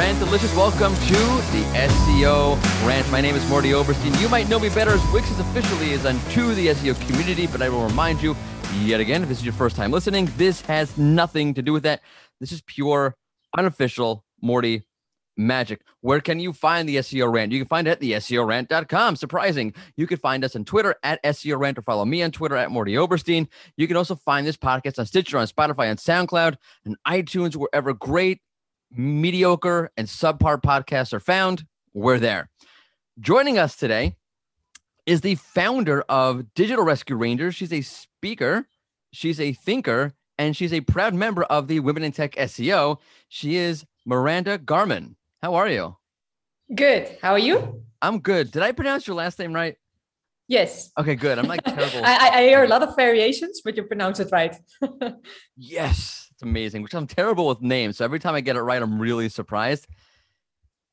Rant Delicious. Welcome to the SEO Rant. My name is Mordy Oberstein. You might know me better as Wix is officially is unto the SEO community, but I will remind you yet again, if this is your first time listening, this has nothing to do with that. This is pure, unofficial Morty magic. Where can you find the SEO Rant? You can find it at the SEORant.com. Surprising. You can find us on Twitter at SEO Rant or follow me on Twitter at Mordy Oberstein. You can also find this podcast on Stitcher, on Spotify, on SoundCloud, and iTunes, wherever great, mediocre, and subpar podcasts are found. We're there. Joining us today is the founder of Digital Rescue Rangers. She's a speaker, she's a thinker, and she's a proud member of the Women in Tech SEO. She is Miranda Gahrmann. How are you? Good. How are you? I'm good. Did I pronounce your last name right? Yes. Okay, good. I'm like terrible. I, I hear a lot of variations, but you pronounce it right. yes, it's amazing. Which I'm terrible with names, so every time I get it right, I'm really surprised.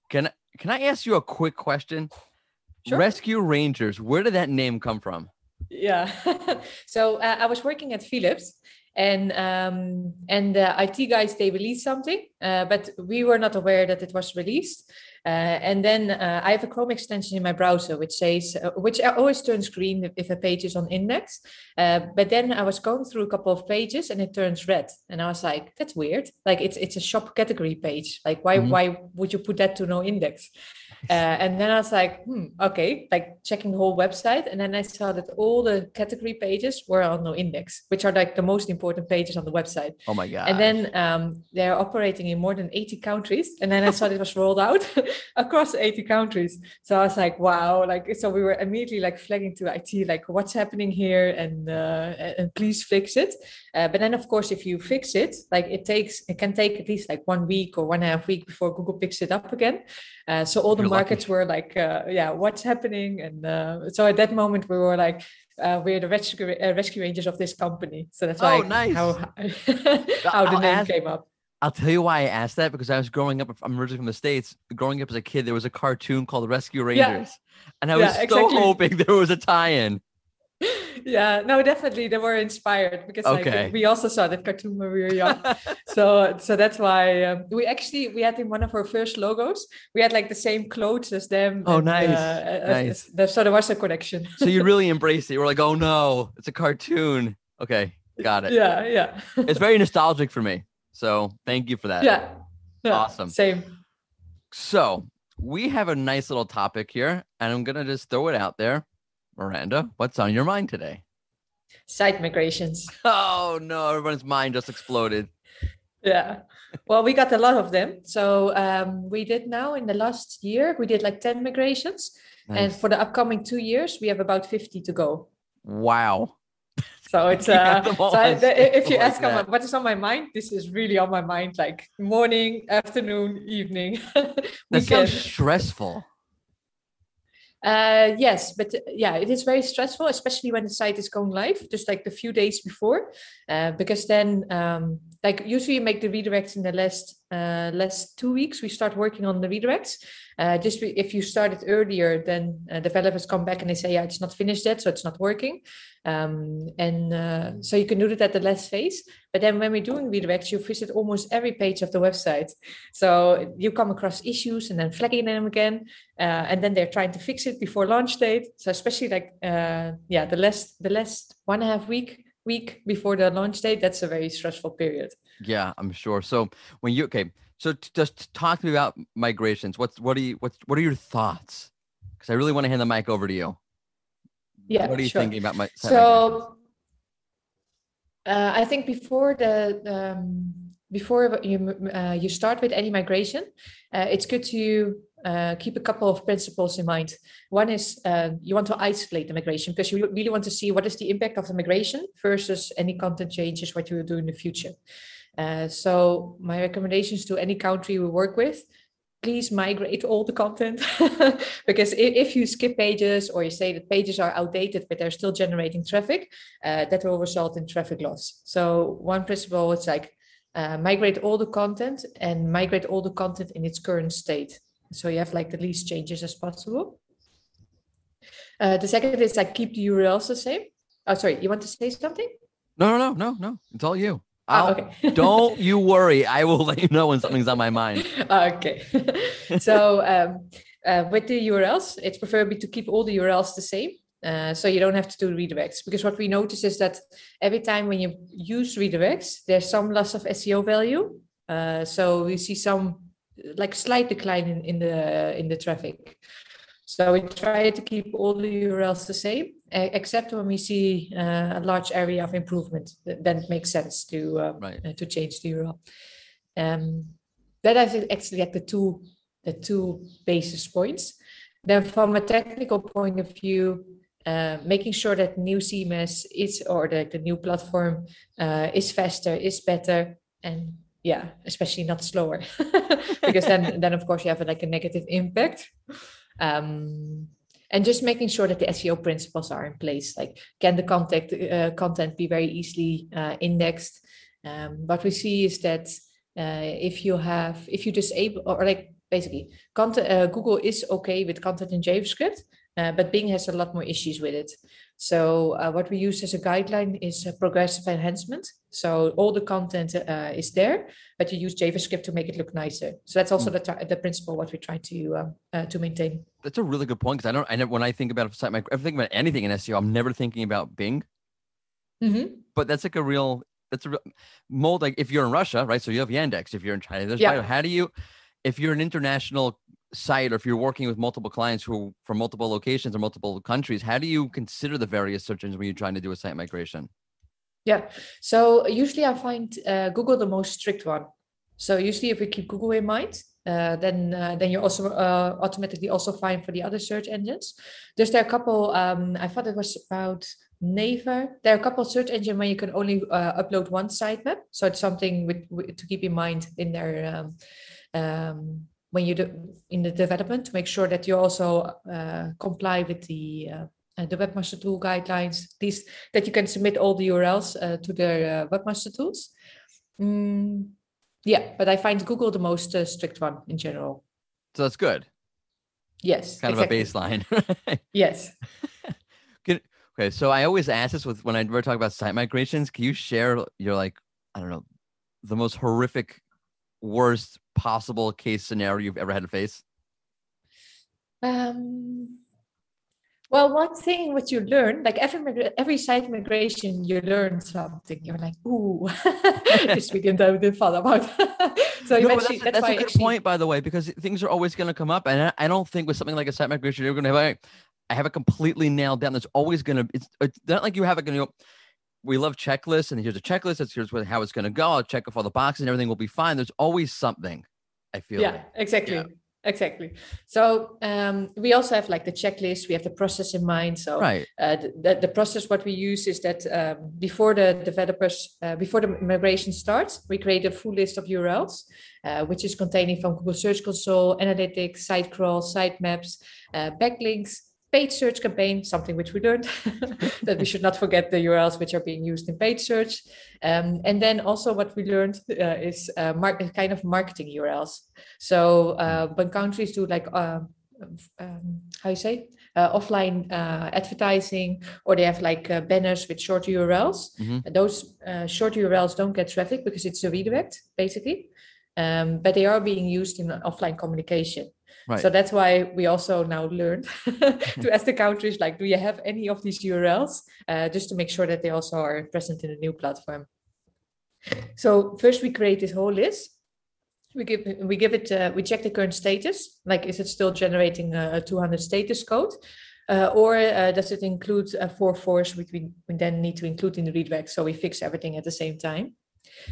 Can can I ask you a quick question? Sure. Rescue Rangers. Where did that name come from? Yeah. so uh, I was working at Philips, and um, and the IT guys they released something, uh, but we were not aware that it was released. Uh, and then uh, I have a Chrome extension in my browser which says, uh, which always turns green if, a page is on index. Uh, but then I was going through a couple of pages and it turns red, and I was like, that's weird. Like it's it's a shop category page. Like why mm-hmm. why would you put that to no index? Uh, and then I was like, hmm, okay, like checking the whole website. And then I saw that all the category pages were on no index, which are like the most important pages on the website. Oh my God. And then um, they're operating in more than 80 countries. And then I saw it was rolled out across 80 countries. So I was like, wow. Like, so we were immediately like flagging to IT, like what's happening here and, uh, and please fix it. Uh, but then of course, if you fix it, like it takes, it can take at least like one week or one and a half week before Google picks it up again. Uh, so all the You're markets lucky. were like, uh, yeah, what's happening? And uh, so at that moment we were like, uh, we're the rescue, uh, rescue rangers of this company. So that's why oh, nice. how, how the I'll name ask, came up. I'll tell you why I asked that because I was growing up. I'm originally from the states. Growing up as a kid, there was a cartoon called Rescue Rangers, yeah. and I was yeah, so exactly. hoping there was a tie-in yeah no definitely they were inspired because okay. like, we also saw that cartoon when we were young so so that's why um, we actually we had in one of our first logos we had like the same clothes as them oh and, nice uh, nice as, so there was a connection so you really embraced it you were like oh no it's a cartoon okay got it yeah yeah it's very nostalgic for me so thank you for that yeah, yeah awesome same so we have a nice little topic here and i'm gonna just throw it out there Miranda, what's on your mind today? Site migrations. Oh no, everyone's mind just exploded. yeah. Well, we got a lot of them. So um, we did now in the last year, we did like 10 migrations. Nice. And for the upcoming two years, we have about 50 to go. Wow. So it's uh, so I, if you ask like what is on my mind, this is really on my mind, like morning, afternoon, evening. that sounds stressful. Uh, yes, but uh, yeah, it is very stressful, especially when the site is going live, just like the few days before, uh, because then, um, like usually you make the redirects in the last uh, last two weeks. We start working on the redirects. Uh, just if you started earlier, then uh, developers come back and they say, yeah, it's not finished yet, so it's not working. Um, and uh, so you can do that at the last phase. But then when we're doing redirects, you visit almost every page of the website. So you come across issues and then flagging them again. Uh, and then they're trying to fix it before launch date. So especially like, uh, yeah, the last, the last one and a half week, week before the launch date, that's a very stressful period. Yeah, I'm sure. So when you, okay, so just talk to me about migrations. What's, what are you, what's, what are your thoughts? Because I really want to hand the mic over to you yeah what are you sure. thinking about my so uh, i think before the um, before you uh, you start with any migration uh, it's good to uh, keep a couple of principles in mind. One is uh, you want to isolate the migration because you really want to see what is the impact of the migration versus any content changes what you will do in the future. Uh, so my recommendations to any country we work with please migrate all the content. Because if you skip pages or you say that pages are outdated but they're still generating traffic uh, that will result in traffic loss. So one principle is like uh, migrate all the content and migrate all the content in its current state so you have like the least changes as possible uh, the second is like keep the urls the same oh sorry you want to say something no no no no no it's all you I'll, okay. don't you worry. I will let you know when something's on my mind. okay. so um, uh, with the URLs, it's preferably to keep all the URLs the same. Uh, so you don't have to do redirects because what we notice is that every time when you use redirects, there's some loss of SEO value. Uh, so we see some like slight decline in, in the in the traffic. So we try to keep all the URLs the same, except when we see uh, a large area of improvement. Then it makes sense to uh, right. uh, to change the URL. Um, that I think actually like the two the two basis points. Then from a technical point of view, uh, making sure that new CMS is or the, the new platform uh, is faster, is better, and yeah, especially not slower, because then then of course you have like a negative impact. Um, and just making sure that the SEO principles are in place. Like, can the contact uh, content be very easily uh, indexed? Um, what we see is that uh, if you have, if you disable, or like basically, content, uh, Google is okay with content in JavaScript, uh, but Bing has a lot more issues with it. So uh, what we use as a guideline is progressive enhancement. So all the content uh, is there, but you use JavaScript to make it look nicer. So that's also mm. the, the principle what we try to um, uh, to maintain. That's a really good point because I don't. I never when I think about site, my, I think about anything in SEO, I'm never thinking about Bing. Mm-hmm. But that's like a real. That's a real mold. Like if you're in Russia, right? So you have Yandex. If you're in China, there's yeah. How do you? If you're an international site or if you're working with multiple clients who from multiple locations or multiple countries how do you consider the various search engines when you're trying to do a site migration? Yeah. So usually i find uh, google the most strict one. So usually if we keep google in mind uh, then uh, then you're also uh, automatically also fine for the other search engines. There's there a couple um, i thought it was about Naver. There are a couple search engines where you can only uh, upload one sitemap, so it's something with, with, to keep in mind in their um, um, when you do in the development to make sure that you also uh, comply with the uh, the webmaster tool guidelines least that you can submit all the urls uh, to the uh, webmaster tools. Mm, yeah but i find google the most uh, strict one in general. So that's good. Yes kind exactly. of a baseline. Yes. Okay so i always ask this with when i we're talking about site migrations can you share your like i don't know the most horrific worst possible case scenario you've ever had to face? Um, well, one thing what you learn, like every every site migration, you learn something. You're like, ooh, this we didn't follow about. so no, that's, that's, that's a good actually... point, by the way, because things are always going to come up, and I, don't think with something like a site migration, you're going to have. I have it completely nailed down. There's always going to. It's, it's not like you have it going to we love checklists and here's a checklist that's here's how it's going to go i'll check off all the boxes and everything will be fine there's always something i feel yeah like. exactly yeah. exactly so um, we also have like the checklist we have the process in mind so right uh, the, the process what we use is that um, before the developers uh, before the migration starts we create a full list of urls uh, which is containing from google search console analytics site crawl sitemaps uh, backlinks paid search campaign, something which we learned that we should not forget the URLs which are being used in paid search. Um, and then also what we learned uh, is uh, mar- kind of marketing URLs. So uh, when countries do like, uh, um, how you say, uh, offline uh, advertising, or they have like banners with short URLs, mm-hmm. those short URLs don't get traffic because it's a redirect, basically. Um, but they are being used in offline communication. Right. So that's why we also now learned to ask the countries like, do you have any of these URLs, uh, just to make sure that they also are present in the new platform. So first we create this whole list. We give we give it uh, we check the current status. Like, is it still generating a 200 status code? Uh, or uh, does it include a four force which we, we then need to include in the redirect so we fix everything at the same time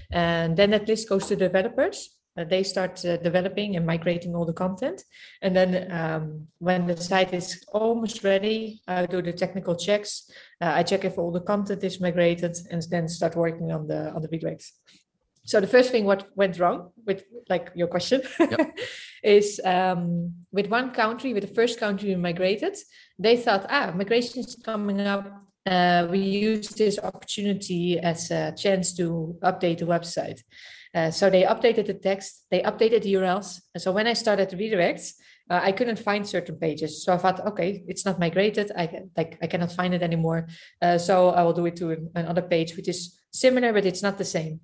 and then that list goes to developers uh, they start uh, developing and migrating all the content. And then um, when the site is almost ready, I do the technical checks. Uh, I check if all the content is migrated and then start working on the on the redirects. So the first thing what went wrong with like your question yep. is um, with one country, with the first country we migrated, they thought, ah, migration is coming up. Uh, we use this opportunity as a chance to update the website. Uh, so they updated the text, they updated the URLs. And so when I started the redirects, uh, I couldn't find certain pages. So I thought, okay, it's not migrated. I like I cannot find it anymore. Uh, so I will do it to another page, which is similar, but it's not the same.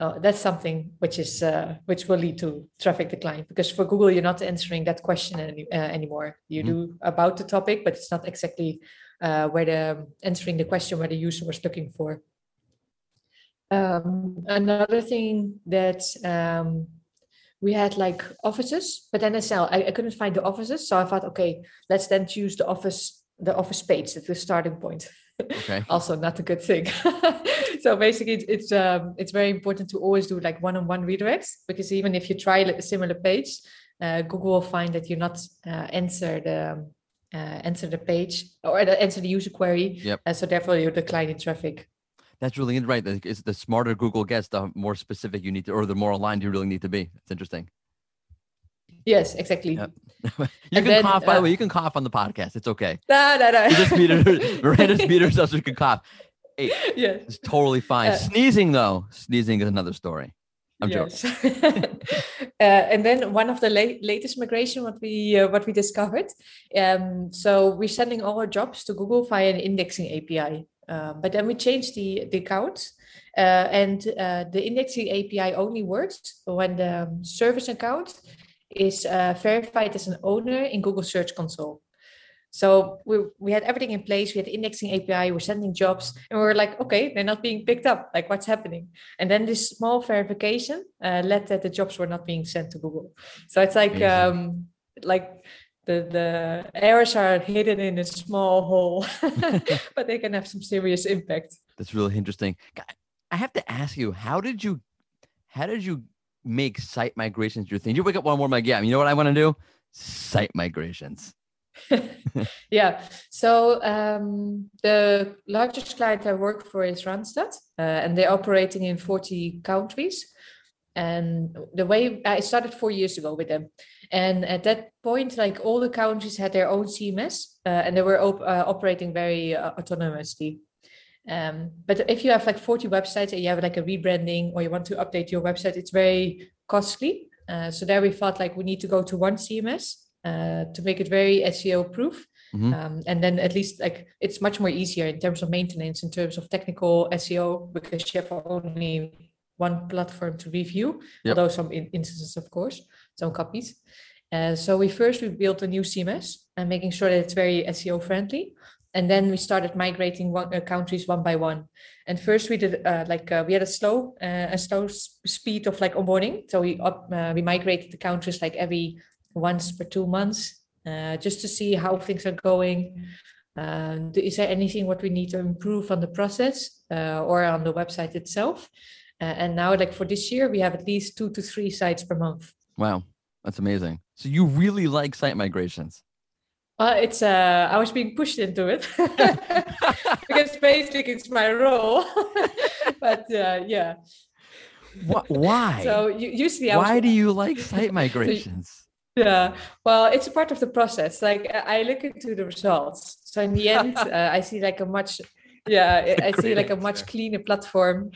Uh, that's something which is uh, which will lead to traffic decline because for Google you're not answering that question any, uh, anymore. You mm-hmm. do about the topic, but it's not exactly uh, where the answering the question where the user was looking for. Um, another thing that um, we had like offices, but then I said I, I couldn't find the offices, so I thought, okay, let's then choose the office the office page at the starting point. Okay. also not a good thing. so basically, it's it's, um, it's very important to always do like one-on-one redirects because even if you try a similar page, uh, Google will find that you not uh, answer the uh, answer the page or answer the user query. Yep. Uh, so therefore, you're declining traffic. That's really right. It's the smarter Google gets, the more specific you need to, or the more aligned you really need to be. It's interesting. Yes, exactly. Yep. you and can then, cough, by uh, the way. You can cough on the podcast. It's okay. No, no, no. just Miranda speed herself so she can cough. Hey, yeah. It's totally fine. Uh, Sneezing, though, sneezing is another story. I'm yes. joking. uh, and then one of the la- latest migration, what we uh, what we discovered. Um, so we're sending all our jobs to Google via an indexing API. Um, but then we changed the, the account uh, and uh, the indexing API only works when the um, service account is uh, verified as an owner in Google Search Console. So we, we had everything in place. We had indexing API, we're sending jobs, and we were like, okay, they're not being picked up. Like, what's happening? And then this small verification uh, led that the jobs were not being sent to Google. So it's like, um, like the the errors are hidden in a small hole, but they can have some serious impact. That's really interesting. I have to ask you, how did you, how did you make site migrations your thing? You wake up one morning like, yeah, you know what I want to do? Site migrations. yeah. So um, the largest client I work for is Randstad, uh, and they're operating in 40 countries. And the way I started four years ago with them, and at that point, like all the countries had their own CMS, uh, and they were op- uh, operating very uh, autonomously. Um, but if you have like 40 websites and you have like a rebranding or you want to update your website, it's very costly. Uh, so there we thought like we need to go to one CMS uh, to make it very SEO proof. Mm-hmm. Um, and then at least like it's much more easier in terms of maintenance, in terms of technical SEO, because you have only one platform to review, yep. although some in- instances, of course, some copies. Uh, so we first we built a new CMS and making sure that it's very SEO friendly. And then we started migrating one, uh, countries one by one. And first we did uh, like uh, we had a slow uh, a slow speed of like onboarding. So we up, uh, we migrated the countries like every once per two months, just to see how things are going. is there anything what we need to improve on the process or on the website itself? And now, like for this year, we have at least two to three sites per month. Wow, that's amazing. So you really like site migrations? Uh, it's uh, I was being pushed into it because basically it's my role. but uh, yeah. Why? So usually, I why was, do you like site migrations? yeah, well, it's a part of the process. Like I look into the results, so in the end, uh, I see like a much, yeah, I see like a much cleaner platform.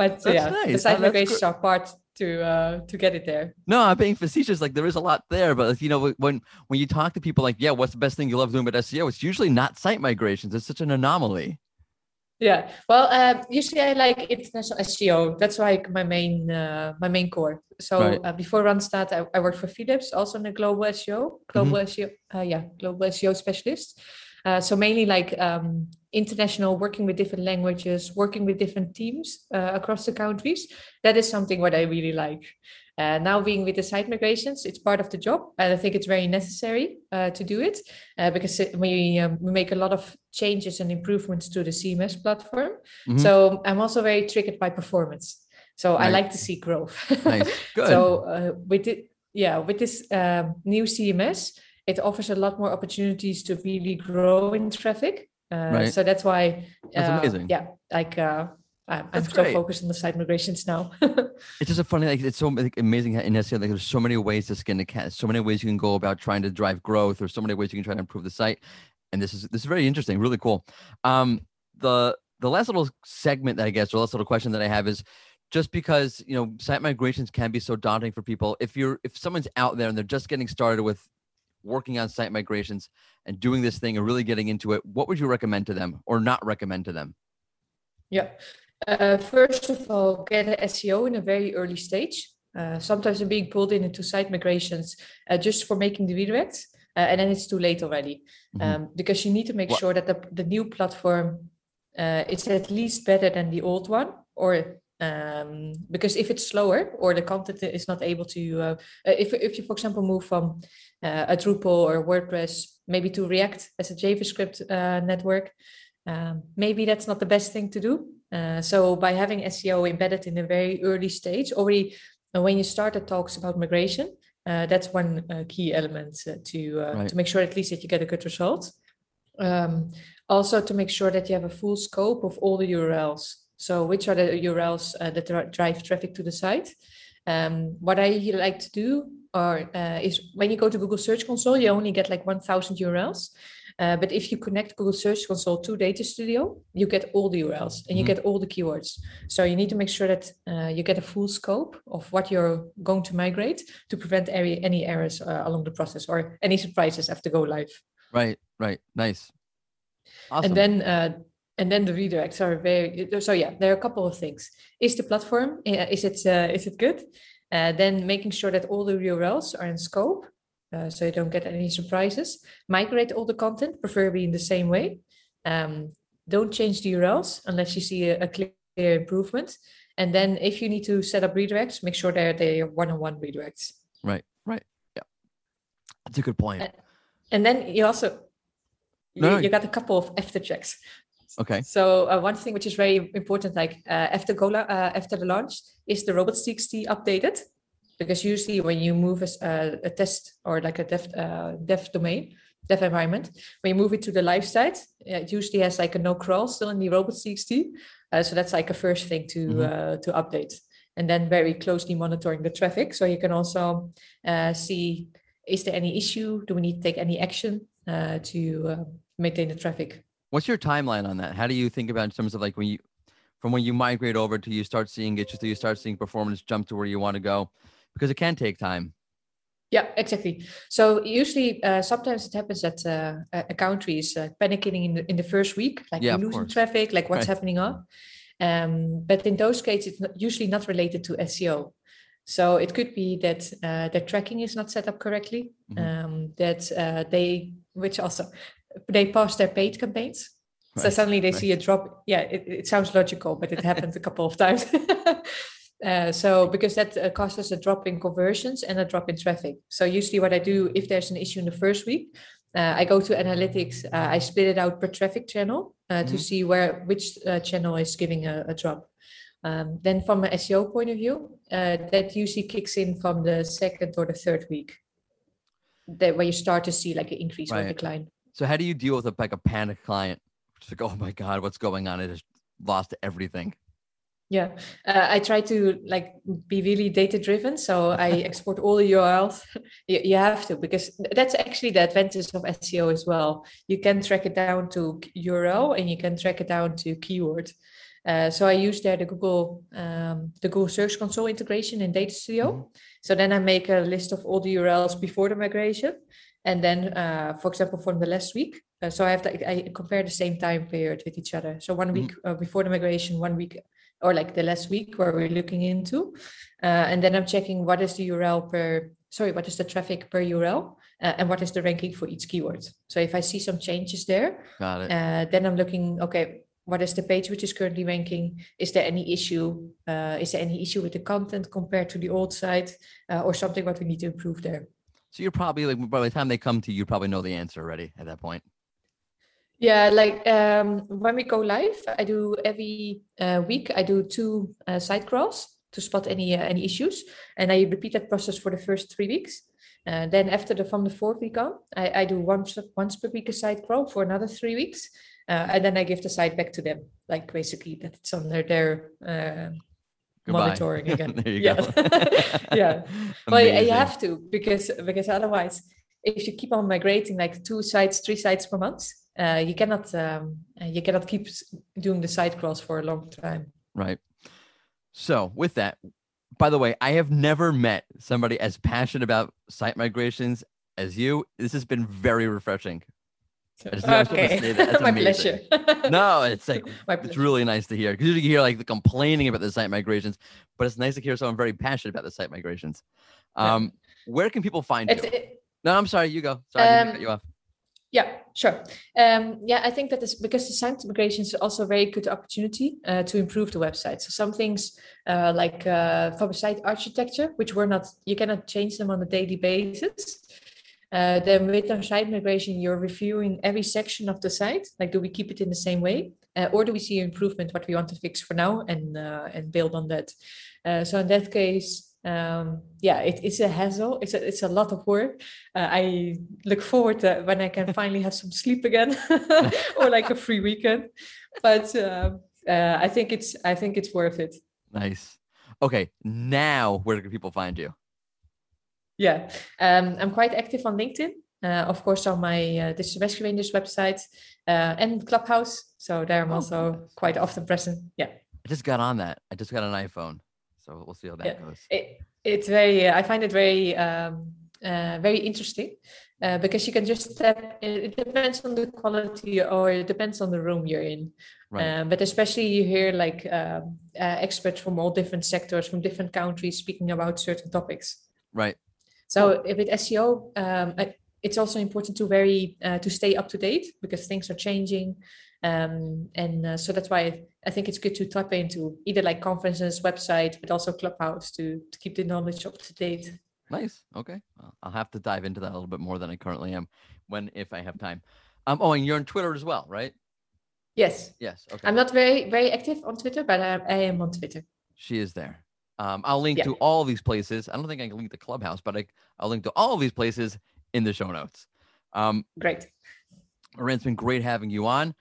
But That's yeah, nice. the site oh, migrations are part to uh to get it there. No i'm being facetious like there is a lot there but you know when when you talk to people like yeah what's the best thing you love doing about seo it's usually not site migrations. It's such an anomaly. Yeah. Well uh, usually i like international seo that's like my main uh, my main core. So right. uh, before randstad I, I worked for philips also in the global seo global mm-hmm. seo uh, yeah global seo specialist uh, so mainly like um, international, working with different languages, working with different teams uh, across the countries. That is something what I really like. Uh, now being with the site migrations, it's part of the job, and I think it's very necessary uh, to do it uh, because we, um, we make a lot of changes and improvements to the CMS platform. Mm-hmm. So I'm also very triggered by performance. So nice. I like to see growth. nice. Good. so uh, with it, yeah, with this um, new CMS, it offers a lot more opportunities to really grow in traffic. Uh, right. So that's why. That's uh, amazing. Yeah, like uh, I'm, I'm so focused on the site migrations now. it's just a funny, like it's so like, amazing in SEO. Like there's so many ways to skin the cat. So many ways you can go about trying to drive growth, or so many ways you can try to improve the site. And this is this is very interesting, really cool. Um, the the last little segment that I guess, or last little question that I have is, just because you know site migrations can be so daunting for people if you're if someone's out there and they're just getting started with working on site migrations and doing this thing and really getting into it what would you recommend to them or not recommend to them yeah uh, first of all get an seo in a very early stage uh, sometimes they're being pulled in into site migrations uh, just for making the redirects uh, and then it's too late already mm-hmm. um, because you need to make what? sure that the, the new platform uh, is at least better than the old one or um, because if it's slower or the content is not able to uh, uh, if, if you for example move from uh, a drupal or wordpress maybe to react as a javascript uh, network um, maybe that's not the best thing to do uh, so by having seo embedded in a very early stage already when you start the talks about migration that's one key element to right. to make sure at least that you get a good result um, also to make sure that you have a full scope of all the urls so which are the URLs uh, that drive traffic to the site? Um, what I like to do or uh, is when you go to Google Search Console, you only get like 1,000 URLs. Uh, but if you connect Google Search Console to Data Studio, you get all the URLs and you mm-hmm. get all the keywords. So you need to make sure that uh, you get a full scope of what you're going to migrate to prevent any, any errors uh, along the process or any surprises after go live. Right, right, nice. Awesome. And then uh, and then the redirects are very so yeah there are a couple of things. Is the platform is it uh, is it good? Uh, then making sure that all the urls are in scope uh, so you don't get any surprises. Migrate all the content preferably in the same way. Um, don't change the urls unless you see a, a, clear improvement. And then if you need to set up redirects make sure they're they are one-on-one redirects. Right right yeah. That's a good point. point and then you also no, you, you got a couple of after checks Okay. So uh, one thing which is very important, like uh, after go uh, after the launch, is the robots.txt updated? Because usually when you move a, uh, a test or like a dev uh, dev domain, dev environment, when you move it to the live site, it usually has like a no crawl still in the robots.txt. Uh, so that's like a first thing to mm-hmm. to update, and then very closely monitoring the traffic. So you can also see is there any issue? Do we need to take any action to maintain the traffic? What's your timeline on that? How do you think about in terms of like when you, from when you migrate over to you start seeing it, just you start seeing performance jump to where you want to go, because it can take time. Yeah, exactly. So usually, uh, sometimes it happens that uh, a country is uh, panicking in the, in the first week, like yeah, losing traffic, like what's right. happening up. Um, but in those cases, it's not, usually not related to SEO. So it could be that uh, their tracking is not set up correctly. Mm-hmm. Um, that uh, they, which also they pass their paid campaigns. Right. So suddenly they right. see a drop. Yeah, it, it sounds logical, but it happened a couple of times. uh, so because that uh, causes a drop in conversions and a drop in traffic. So usually what I do if there's an issue in the first week, uh, I go to analytics. Uh, I split it out per traffic channel uh, mm-hmm. to see where which uh, channel is giving a, a drop. Um, then from an SEO point of view, that usually kicks in from the second or the third week. That where you start to see like an increase right. or decline. So how do you deal with a, like a panic client? It's like, oh my god, what's going on? It has lost everything. Yeah, uh, I try to like be really data driven. So I export all the URLs. you, you, have to because that's actually the advantage of SEO as well. You can track it down to URL and you can track it down to keyword. Uh, so I use there the Google um, the Google Search Console integration in Data Studio. Mm-hmm. So then I make a list of all the URLs before the migration, and then uh, for example from the last week uh, so i have to i compare the same time period with each other so one mm-hmm. week uh, before the migration one week or like the last week where we're looking into uh, and then i'm checking what is the url per sorry what is the traffic per url uh, and what is the ranking for each keyword so if i see some changes there Got it. Uh, then i'm looking okay what is the page which is currently ranking is there any issue is there any issue with the content compared to the old site or something what we need to improve there so you're probably like by the time they come to you, you probably know the answer already at that point. Yeah, like um, when we go live, I do every uh, week. I do two uh, site crawls to spot any uh, any issues, and I repeat that process for the first three weeks. Uh, then after the from the fourth week on, I, I do once once per week a site crawl for another three weeks, uh, and then I give the site back to them, like basically that it's under their uh, Goodbye. monitoring again. there you yeah. go. yeah. well, you have to because because otherwise, if you keep on migrating like two sites, three sites per month, uh, you cannot um, uh, you cannot keep doing the site crawls for a long time. Right. So, with that, by the way, I have never met somebody as passionate about site migrations as you. This has been very refreshing. Okay, my pleasure. no, it's like it's really nice to hear because you hear like the complaining about the site migrations, but it's nice to hear someone very passionate about the site migrations. Um, yeah. Where can people find it's, you? It, no, I'm sorry. You go. Sorry, um, cut you off. Yeah, sure. Um, yeah, I think that is because the site migration is also a very good opportunity uh, to improve the website. So some things uh, like uh, for the site architecture, which we're not, you cannot change them on a daily basis. Uh, then with our site migration, you're reviewing every section of the site. Like, do we keep it in the same way, uh, or do we see improvement? What we want to fix for now, and uh, and build on that. so in that case, um, yeah, it, it's a hassle. It's a, it's a lot of work. Uh, I look forward to when I can finally have some sleep again, or like a free weekend. But uh, uh, I think it's I think it's worth it. Nice. Okay, now where can people find you? Yeah, um, I'm quite active on LinkedIn. Uh, of course, on my uh, Digital Rangers website uh, and Clubhouse. So there I'm oh, also nice. quite often present. Yeah. I just got on that. I just got an iPhone. So we'll see how that yeah. goes. It, it's very, I find it very, um, uh, very interesting uh, because you can just step, it depends on the quality or it depends on the room you're in. Right. Um, but especially you hear like um, uh, experts from all different sectors, from different countries speaking about certain topics. Right. So if with SEO, um, it's also important to very uh, to stay up to date because things are changing um, and uh, so that's why I think it's good to tap into either like conferences, website, but also Clubhouse to, to keep the knowledge up to date. Nice. Okay. Well, I'll have to dive into that a little bit more than I currently am when, if I have time. Um, oh, and you're on Twitter as well, right? Yes. Yes. Okay. I'm not very, very active on Twitter, but I, I am on Twitter. She is there. Um, I'll link yeah. to all these places. I don't think I can link the Clubhouse, but I, I'll link to all of these places in the show notes. Um, Great. Moran, it's been great having you on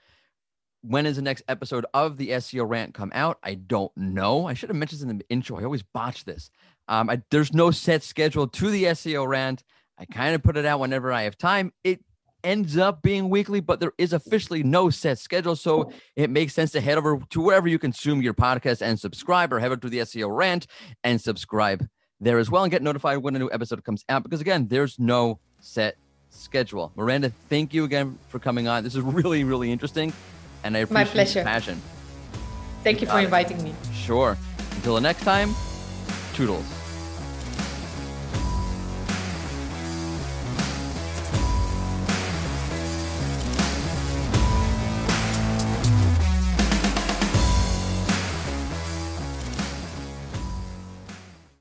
when is the next episode of the SEO rant come out? I don't know. I should have mentioned this in the intro. I always botch this. Um, I, there's no set schedule to the SEO rant. I kind of put it out whenever I have time. It ends up being weekly, but there is officially no set schedule. So it makes sense to head over to wherever you consume your podcast and subscribe or head over to the SEO rant and subscribe there as well and get notified when a new episode comes out. Because again, there's no set schedule. Miranda, thank you again for coming on. This is really, really interesting and I appreciate My pleasure. passion. Thank you, you for inviting it. me. Sure. Until the next time, toodles.